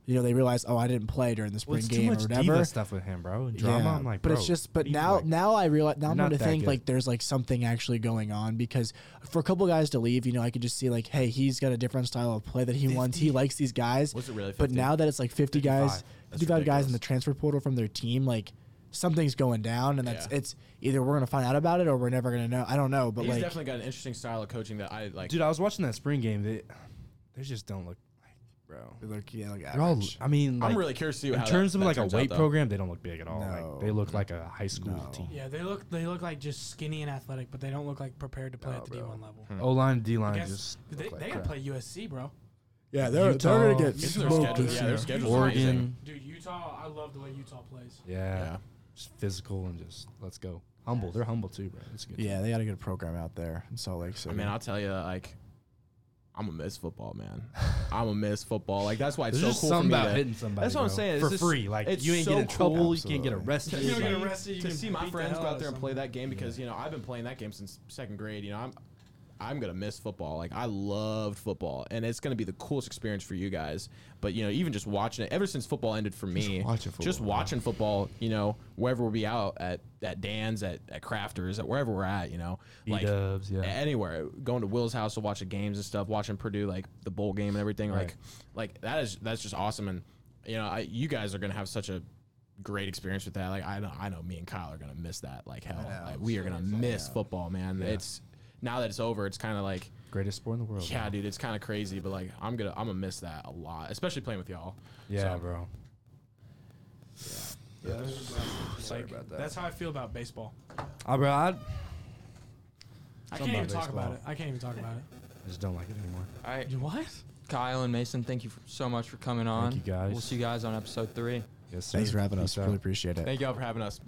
you know they realize oh I didn't play during the spring Well, it's too game much or diva whatever. stuff with him, bro. And drama. I'm like, but bro, it's just, but what do you now, like? now I realize, now I'm not to think good. like there's like something actually going on because for a couple guys to leave, you know, I could just see like, hey, he's got a different style of play that he wants. He likes these guys. Was it really? But now that it's like 50 guys, 55. 55 guys in the transfer portal from their team, like something's going down, and that's Yeah. it's either we're gonna find out about it or we're never gonna know. I don't know, but he's like, definitely got an interesting style of coaching that I like. dude, I was watching that spring game. They, they just don't look like, bro. like yeah, like They're all. average. I mean, like, I'm really curious to see in how terms that, of that like a turns out, weight though. program, they don't look big at all. No. Like they look like a high school No. team. Yeah, they look they look like just skinny and athletic, but they don't look like prepared to play No, at the bro. D1 level. Hmm. O line, D line, guess just they, look like they gotta crap. play USC, bro. yeah, they're Utah, they're gonna get Isn't their smoked schedule- this yeah, year. their schedule's Oregon, amazing. Dude, Utah, I love the way Utah plays. yeah, Yeah. just physical and just let's go. Humble, they're humble too, bro. It's good. Yeah, they got to get a good program out there in Salt Lake City. I City. mean, I'll tell you, like, I'm gonna miss football, man. I'm gonna miss football. Like that's why it's There's so just cool something for me about to- hitting somebody. That's what I'm bro, saying. It's for just- free. Like it's you ain't so get in trouble, cool. you can't get arrested. You don't get Like, arrested, you to can see my beat the friends hell go out out of there and play that game because you know I've been playing that game since second grade. You know I'm I'm gonna miss football. Like I loved football, and it's gonna be the coolest experience for you guys. But you know, even just watching it, ever since football ended for me, watching football, just watching football. You know, wherever we'll be out at at Dan's, at at Crafters, at wherever we're at. You know, like B-dubs, yeah. anywhere. Going to Will's house to watch the games and stuff. Watching Purdue, like the bowl game and everything. Right. Like, like that is that's just awesome. And you know, I, you guys are gonna have such a great experience with that. Like I know, I know, me and Kyle are gonna miss that like hell. know. Like, we are gonna miss football, man. It's now that it's over, it's kind of like, Greatest sport in the world. yeah, bro. dude, it's kind of crazy, but like I'm gonna, I'm gonna miss that a lot, especially playing with y'all. Yeah, So- bro. Sorry about that. That's how I feel about baseball. Ah, bro, I, I can't even about talk about it. I can't even talk about it. I just don't like it anymore. All right, You what? Kyle and Mason, thank you so much for coming on. Thank you, guys. We'll see you guys on episode three. Yes, sir. Thanks for having us. Peace out. Really appreciate it. Thank y'all for having us.